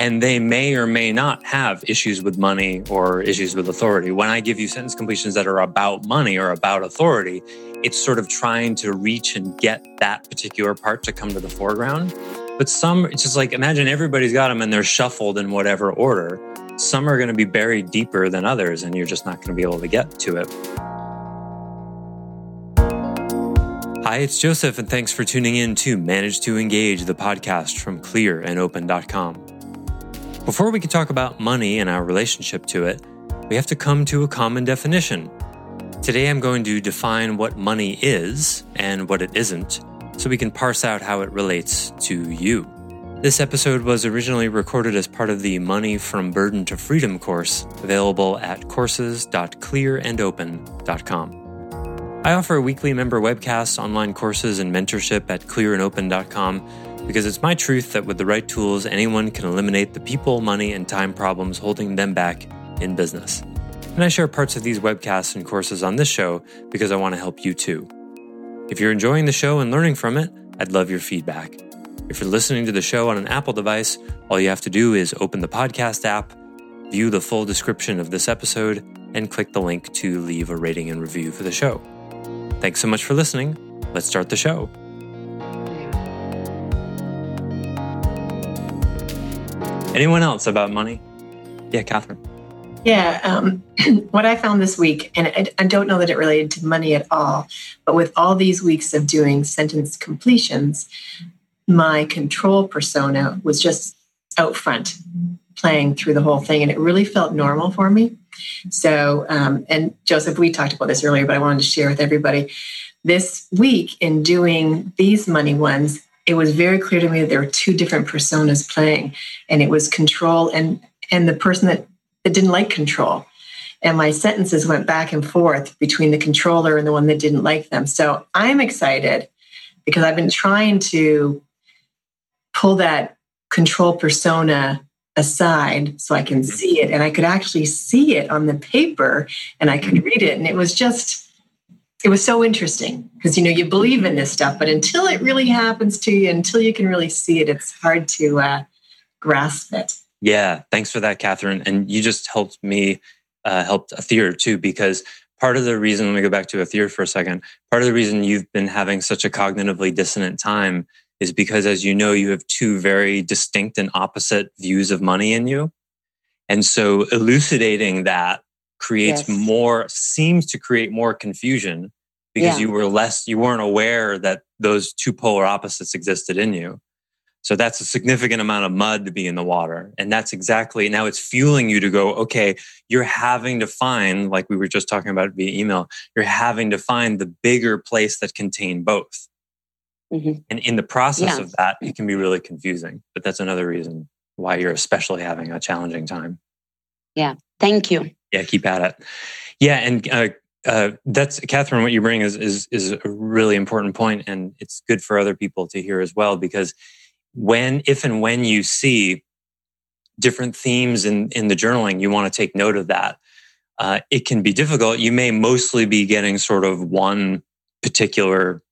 and they may or may not have issues with money or issues with authority. When I give you sentence completions that are about money or about authority, it's sort of trying to reach and get that particular part to come to the foreground. But some, it's just like imagine everybody's got them and they're shuffled in whatever order. Some are going to be buried deeper than others, and you're just not going to be able to get to it. Hi, it's Joseph, and thanks for tuning in to Manage to Engage, the podcast from clearandopen.com. Before we can talk about money and our relationship to it, we have to come to a common definition. Today I'm going to define what money is and what it isn't, so we can parse out how it relates to you. This episode was originally recorded as part of the Money from Burden to Freedom course, available at courses.clearandopen.com. I offer weekly member webcasts, online courses, and mentorship at clearandopen.com because it's my truth that with the right tools, anyone can eliminate the people, money, and time problems holding them back in business. And I share parts of these webcasts and courses on this show because I want to help you too. If you're enjoying the show and learning from it, I'd love your feedback. If you're listening to the show on an Apple device, all you have to do is open the podcast app, view the full description of this episode, and click the link to leave a rating and review for the show. Thanks so much for listening. Let's start the show. Anyone else about money? Yeah, Catherine. Yeah, um, what I found this week, and I, I, don't know that it related to money at all, but with all these weeks of doing sentence completions, my control persona was just out front playing through the whole thing, and it really felt normal for me. So, um, and Joseph, we talked about this earlier, but I wanted to share with everybody. This week, in doing these money ones, it was very clear to me that there were two different personas playing, and it was control and and the person that, that didn't like control. And my sentences went back and forth between the controller and the one that didn't like them. So I'm excited because I've been trying to pull that control persona aside so I can see it. And I could actually see it on the paper and I could read it. And it was just it was so interesting because you know you believe in this stuff but until it really happens to you until you can really see it it's hard to uh, grasp it. Yeah thanks for that catherine. And you just helped me uh, helped Athir too because part of the reason let me go back to Athir for a second. Part of the reason you've been having such a cognitively dissonant time is because as you know you have two very distinct and opposite views of money in you. And so elucidating that creates yes. more seems to create more confusion because yeah. you were less you weren't aware that those two polar opposites existed in you so that's a significant amount of mud to be in the water and that's exactly now it's fueling you to go okay you're having to find like we were just talking about via email you're having to find the bigger place that contain both mm-hmm. and in the process yeah. of that it can be really confusing but that's another reason why you're especially having a challenging time yeah thank you yeah, keep at it. Yeah, and uh, uh, that's Catherine. What you bring is is is a really important point, and it's good for other people to hear as well. Because when, if and when you see different themes in in the journaling, you want to take note of that. Uh, it can be difficult. You may mostly be getting sort of one particular,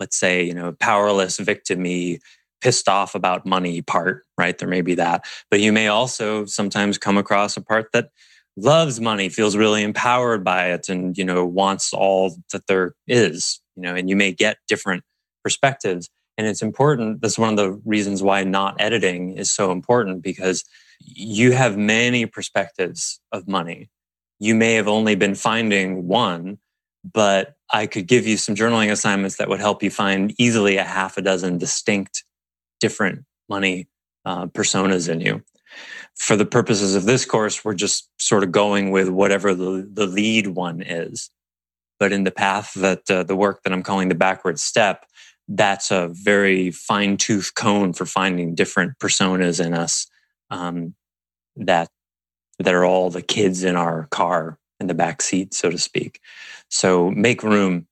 let's say, you know, powerless, victimy, pissed off about money part, right? There may be that, but you may also sometimes come across a part that loves money, feels really empowered by it, and you know wants all that there is. You know, and you may get different perspectives. And it's important. That's one of the reasons why not editing is so important because you have many perspectives of money. You may have only been finding one, but I could give you some journaling assignments that would help you find easily a half a dozen distinct, different money uh, personas in you for the purposes of this course, we're just sort of going with whatever the, the lead one is. But in the path that uh, the work that I'm calling the backward step, that's a very fine tooth comb for finding different personas in us um, that that are all the kids in our car in the back seat, so to speak. So make room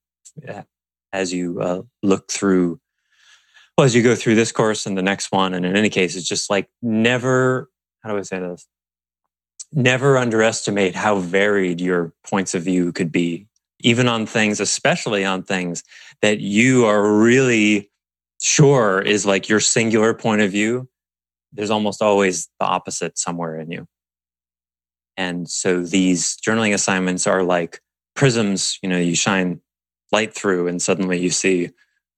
uh, as you uh, look through, well, as you go through this course and the next one. And in any case, it's just like never, how do I say this? Never underestimate how varied your points of view could be, even on things, especially on things that you are really sure is like your singular point of view. There's almost always the opposite somewhere in you. And so these journaling assignments are like prisms, you know, you shine light through and suddenly you see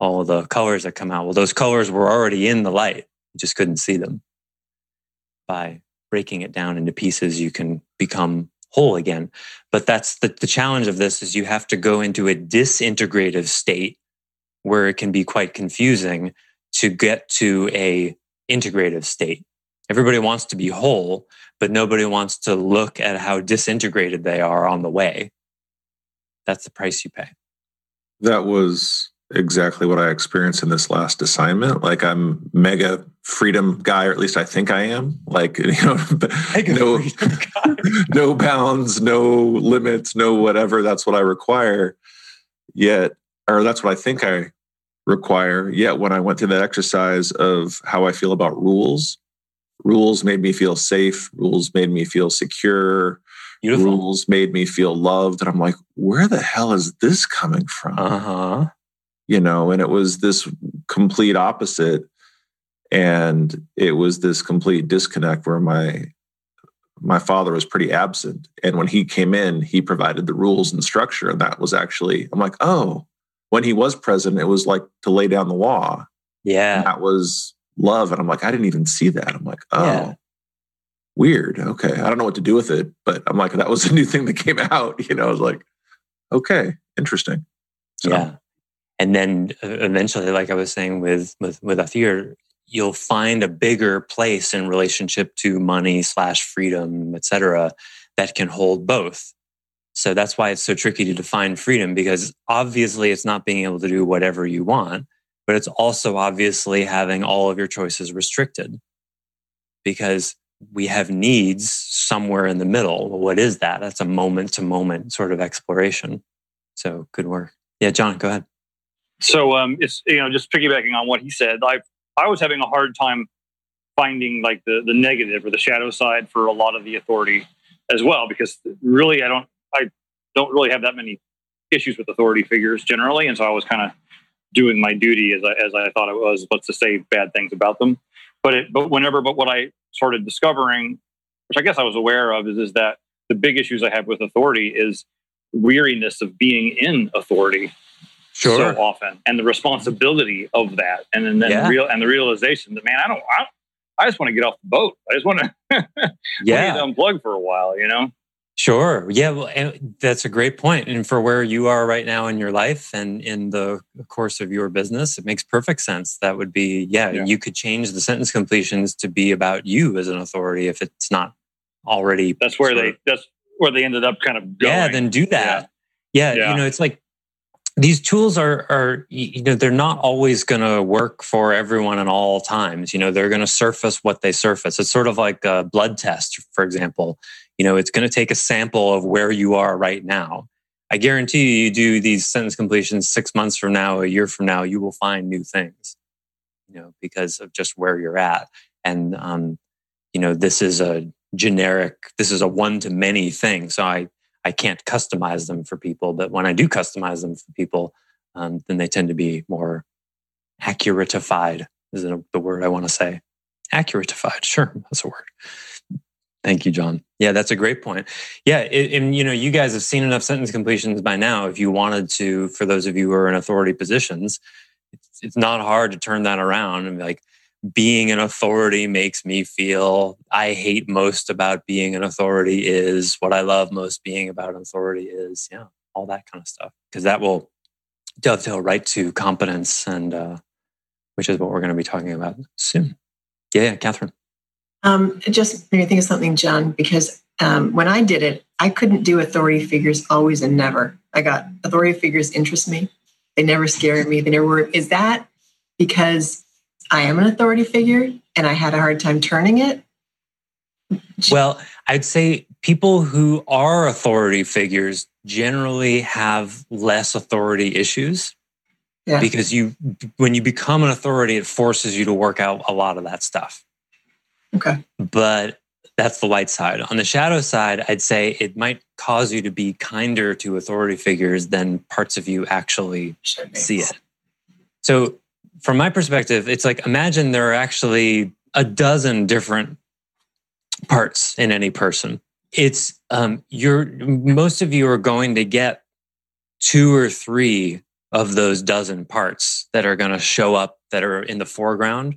all the colors that come out. Well, those colors were already in the light. You just couldn't see them. By breaking it down into pieces, you can become whole again. But that's the, the challenge of this is you have to go into a disintegrative state where it can be quite confusing to get to a integrative state. Everybody wants to be whole, but nobody wants to look at how disintegrated they are on the way. That's the price you pay. That was exactly what I experienced in this last assignment. Like I'm mega freedom guy, or at least I think I am. Like you know, no, no bounds, no limits, no whatever. That's what I require. Yet, or that's what I think I require. Yet, when I went through that exercise of how I feel about rules, rules made me feel safe. Rules made me feel secure. Beautiful. rules made me feel loved. And I'm like, where the hell is this coming from? Uh-huh. You know, and it was this complete opposite. And it was this complete disconnect where my my father was pretty absent. And when he came in, he provided the rules and structure. And that was actually, I'm like, oh, when he was present, it was like to lay down the law. Yeah. And that was love. And I'm like, I didn't even see that. I'm like, oh, yeah weird. Okay. I don't know what to do with it, but I'm like, that was a new thing that came out. You know, I was like, okay, interesting. So. Yeah. And then uh, eventually, like I was saying with, with, with you'll find a bigger place in relationship to money slash freedom, etc., that can hold both. So that's why it's so tricky to define freedom because obviously it's not being able to do whatever you want, but it's also obviously having all of your choices restricted. Because we have needs somewhere in the middle. Well, what is that? That's a moment to moment sort of exploration. So good work. Yeah, John, go ahead. So um, it's you know just piggybacking on what he said. I I was having a hard time finding like the the negative or the shadow side for a lot of the authority as well because really I don't I don't really have that many issues with authority figures generally, and so I was kind of doing my duty as I, as I thought it was, but to say bad things about them. But it, but whenever, but what I started discovering, which I guess I was aware of, is, is that the big issues I have with authority is weariness of being in authority sure. so often and the responsibility of that. And then, then yeah. real and the realization that, man, I don't, I, I just want to get off the boat. I just want to, yeah. unplug for a while, you know? Sure. Yeah. Well, that's a great point. And for where you are right now in your life and in the course of your business, it makes perfect sense. That would be, yeah, yeah, you could change the sentence completions to be about you as an authority if it's not already. That's where they, of, that's where they ended up kind of going. Yeah. Then do that. Yeah. yeah. You know, it's like these tools are, are, you know, they're not always going to work for everyone at all times. You know, they're going to surface what they surface. It's sort of like a blood test, for example you know, it's going to take a sample of where you are right now. I guarantee you, you do these sentence completions six months from now, a year from now, you will find new things, you know, because of just where you're at. And, um, you know, this is a generic, this is a one to many thing. So I, I can't customize them for people, but when I do customize them for people, um, then they tend to be more accuratified is the word I want to say. Accuratified, sure, that's a word. Thank you, John. Yeah, that's a great point. Yeah, it, and you know, you guys have seen enough sentence completions by now. If you wanted to, for those of you who are in authority positions, it's, it's not hard to turn that around and be like, being an authority makes me feel I hate most about being an authority is what I love most being about an authority is, yeah, all that kind of stuff. Because that will dovetail right to competence and uh, which is what we're going to be talking about soon. Yeah, yeah Catherine. Um, just made me think of something, John, because um, when I did it, I couldn't do authority figures always and never. I got authority figures interest me. They never scared me. They never were. Is that because I am an authority figure and I had a hard time turning it? Well, I'd say people who are authority figures generally have less authority issues. Yeah. Because you, when you become an authority, it forces you to work out a lot of that stuff. Okay. But that's the light side. On the shadow side, I'd say it might cause you to be kinder to authority figures than parts of you actually see it. So, from my perspective, it's like imagine there are actually a dozen different parts in any person. It's um, you're most of you are going to get two or three of those dozen parts that are going to show up that are in the foreground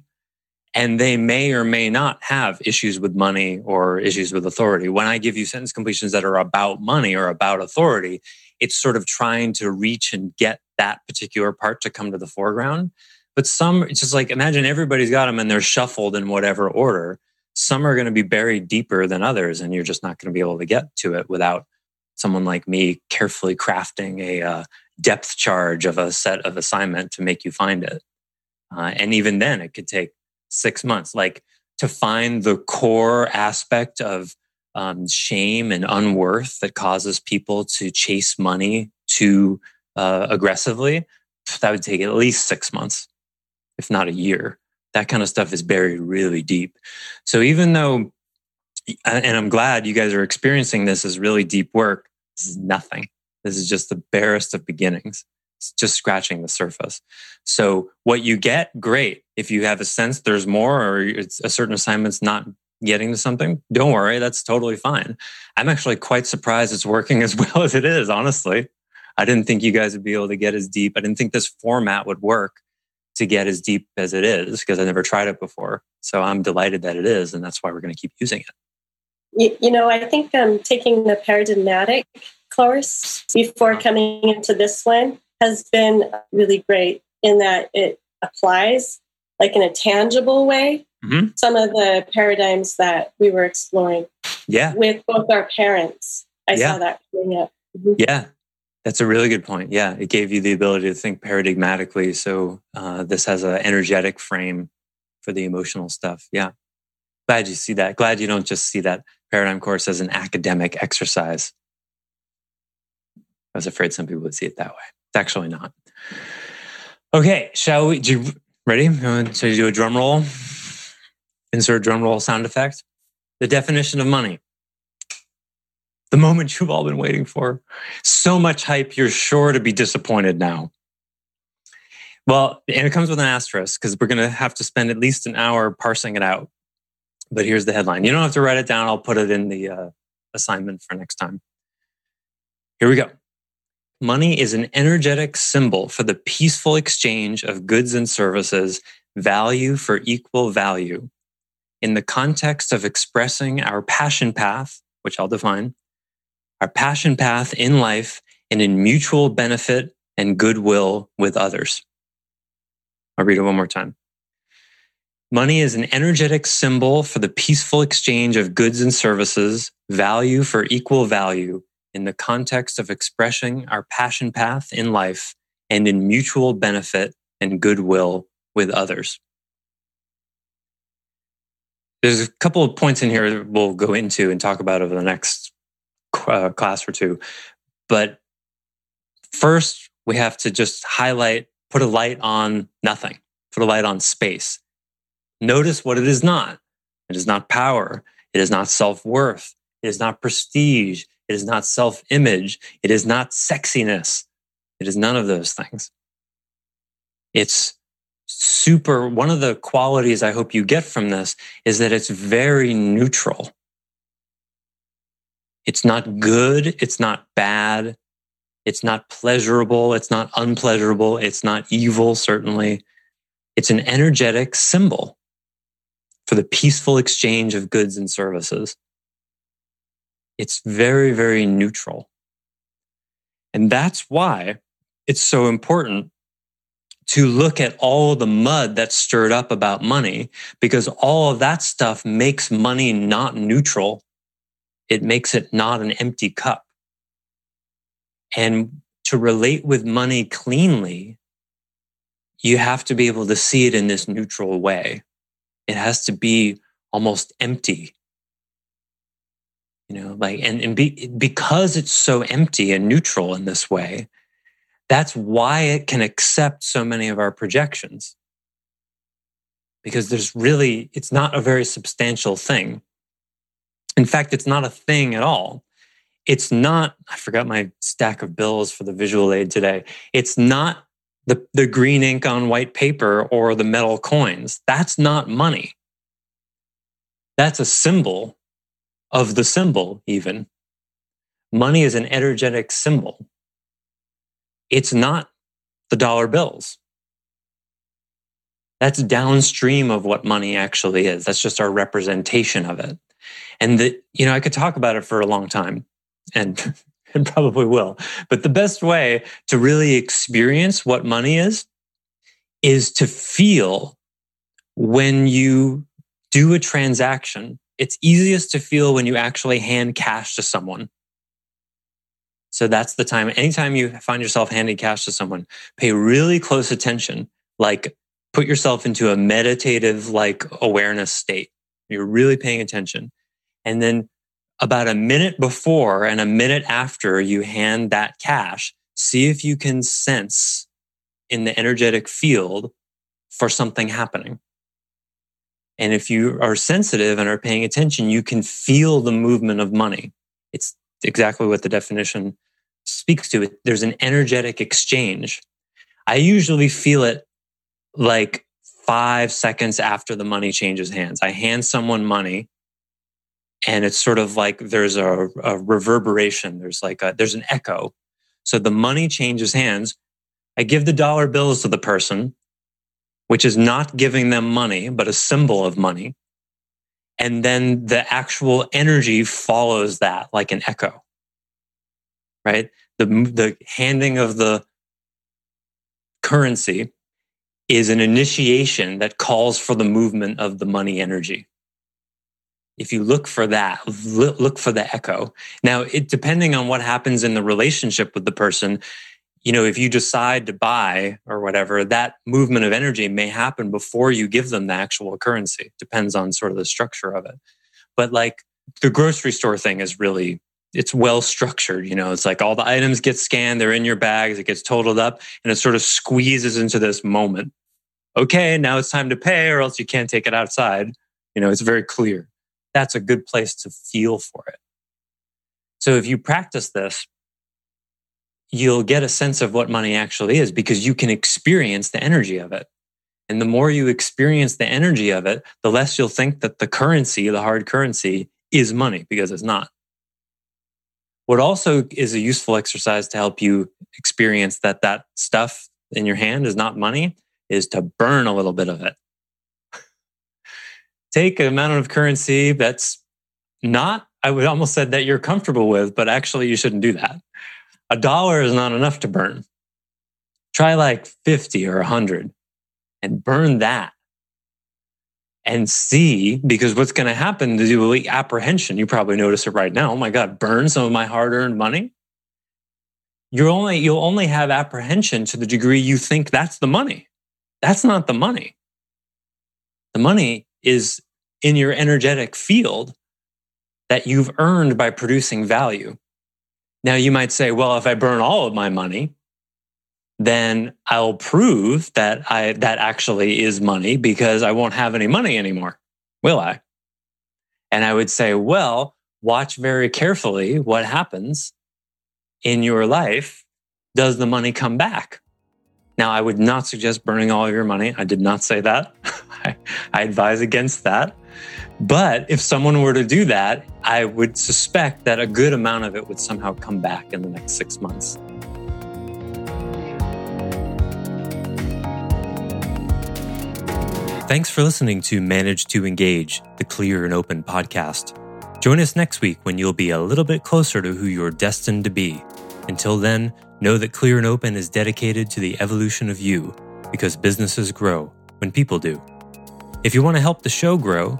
and they may or may not have issues with money or issues with authority. When I give you sentence completions that are about money or about authority, it's sort of trying to reach and get that particular part to come to the foreground. But some, it's just like imagine everybody's got them and they're shuffled in whatever order. Some are going to be buried deeper than others, and you're just not going to be able to get to it without someone like me carefully crafting a uh, depth charge of a set of assignment to make you find it. Uh, and even then, it could take six months, like to find the core aspect of um, shame and unworth that causes people to chase money too uh, aggressively. That would take at least six months, if not a year. That kind of stuff is buried really deep. So even though, and I'm glad you guys are experiencing this as really deep work, this is nothing. This is just the barest of beginnings. It's just scratching the surface. So what you get, great. If you have a sense there's more or it's a certain assignment's not getting to something, don't worry. That's totally fine. I'm actually quite surprised it's working as well as it is, honestly. I didn't think you guys would be able to get as deep. I didn't think this format would work to get as deep as it is because I never tried it before. So I'm delighted that it is. And that's why we're going to keep using it. You, you know, I think um, taking the paradigmatic course before coming into this one has been really great in that it applies like in a tangible way mm-hmm. some of the paradigms that we were exploring yeah with both our parents i yeah. saw that coming up mm-hmm. yeah that's a really good point yeah it gave you the ability to think paradigmatically so uh, this has an energetic frame for the emotional stuff yeah glad you see that glad you don't just see that paradigm course as an academic exercise i was afraid some people would see it that way it's actually not. Okay, shall we? Do you, ready? So you do a drum roll. Insert drum roll sound effect. The definition of money. The moment you've all been waiting for. So much hype, you're sure to be disappointed now. Well, and it comes with an asterisk because we're going to have to spend at least an hour parsing it out. But here's the headline. You don't have to write it down. I'll put it in the uh, assignment for next time. Here we go. Money is an energetic symbol for the peaceful exchange of goods and services, value for equal value. In the context of expressing our passion path, which I'll define, our passion path in life and in mutual benefit and goodwill with others. I'll read it one more time. Money is an energetic symbol for the peaceful exchange of goods and services, value for equal value, in the context of expressing our passion path in life and in mutual benefit and goodwill with others. There's a couple of points in here that we'll go into and talk about over the next uh, class or two. But first, we have to just highlight, put a light on nothing, put a light on space. Notice what it is not. It is not power. It is not self worth. It is not prestige. It is not self image. It is not sexiness. It is none of those things. It's super. One of the qualities I hope you get from this is that it's very neutral. It's not good. It's not bad. It's not pleasurable. It's not unpleasurable. It's not evil, certainly. It's an energetic symbol for the peaceful exchange of goods and services. It's very, very neutral. And that's why it's so important to look at all the mud that's stirred up about money, because all of that stuff makes money not neutral. It makes it not an empty cup. And to relate with money cleanly, you have to be able to see it in this neutral way. It has to be almost empty You know, like, and, and be, because it's so empty and neutral in this way, that's why it can accept so many of our projections. Because there's really, it's not a very substantial thing. In fact, it's not a thing at all. It's not, I forgot my stack of bills for the visual aid today. It's not the, the green ink on white paper or the metal coins. That's not money. That's a symbol of the symbol, even. Money is an energetic symbol. It's not the dollar bills. That's downstream of what money actually is. That's just our representation of it. And that, you know, I could talk about it for a long time and, and probably will. But the best way to really experience what money is, is to feel when you do a transaction. It's easiest to feel when you actually hand cash to someone. So that's the time. Anytime you find yourself handing cash to someone, pay really close attention. Like put yourself into a meditative, like awareness state. You're really paying attention. And then about a minute before and a minute after you hand that cash, see if you can sense in the energetic field for something happening. And if you are sensitive and are paying attention, you can feel the movement of money. It's exactly what the definition speaks to. There's an energetic exchange. I usually feel it like five seconds after the money changes hands. I hand someone money and it's sort of like there's a, a reverberation. There's like a, there's an echo. So the money changes hands. I give the dollar bills to the person, which is not giving them money, but a symbol of money. And then the actual energy follows that like an echo right? The, the handing of the currency is an initiation that calls for the movement of the money energy. If you look for that, look for the echo. Now, it, depending on what happens in the relationship with the person, you know, if you decide to buy or whatever, that movement of energy may happen before you give them the actual currency. Depends on sort of the structure of it. But like the grocery store thing is really it's well structured. You know, it's like all the items get scanned, they're in your bags, it gets totaled up, and it sort of squeezes into this moment. Okay, now it's time to pay, or else you can't take it outside. You know, it's very clear. That's a good place to feel for it. So if you practice this, you'll get a sense of what money actually is because you can experience the energy of it. And the more you experience the energy of it, the less you'll think that the currency, the hard currency, is money because it's not. What also is a useful exercise to help you experience that that stuff in your hand is not money is to burn a little bit of it. Take an amount of currency that's not, I would almost said that you're comfortable with, but actually you shouldn't do that. A dollar is not enough to burn. Try like 50 or 100 and burn that and see because what's going to happen to do with apprehension. You probably notice it right now. Oh my god burn some of my hard-earned money? You're only you'll only have apprehension to the degree you think that's the money. That's not the money. The money is in your energetic field that you've earned by producing value now you might say well if i burn all of my money then I'll prove that I that actually is money because I won't have any money anymore. Will I? And I would say, well, watch very carefully what happens in your life. Does the money come back? Now, I would not suggest burning all of your money. I did not say that. I, I advise against that. But if someone were to do that, I would suspect that a good amount of it would somehow come back in the next six months. Thanks for listening to Manage to Engage, the Clear and Open podcast. Join us next week when you'll be a little bit closer to who you're destined to be. Until then, know that Clear and Open is dedicated to the evolution of you because businesses grow when people do. If you want to help the show grow,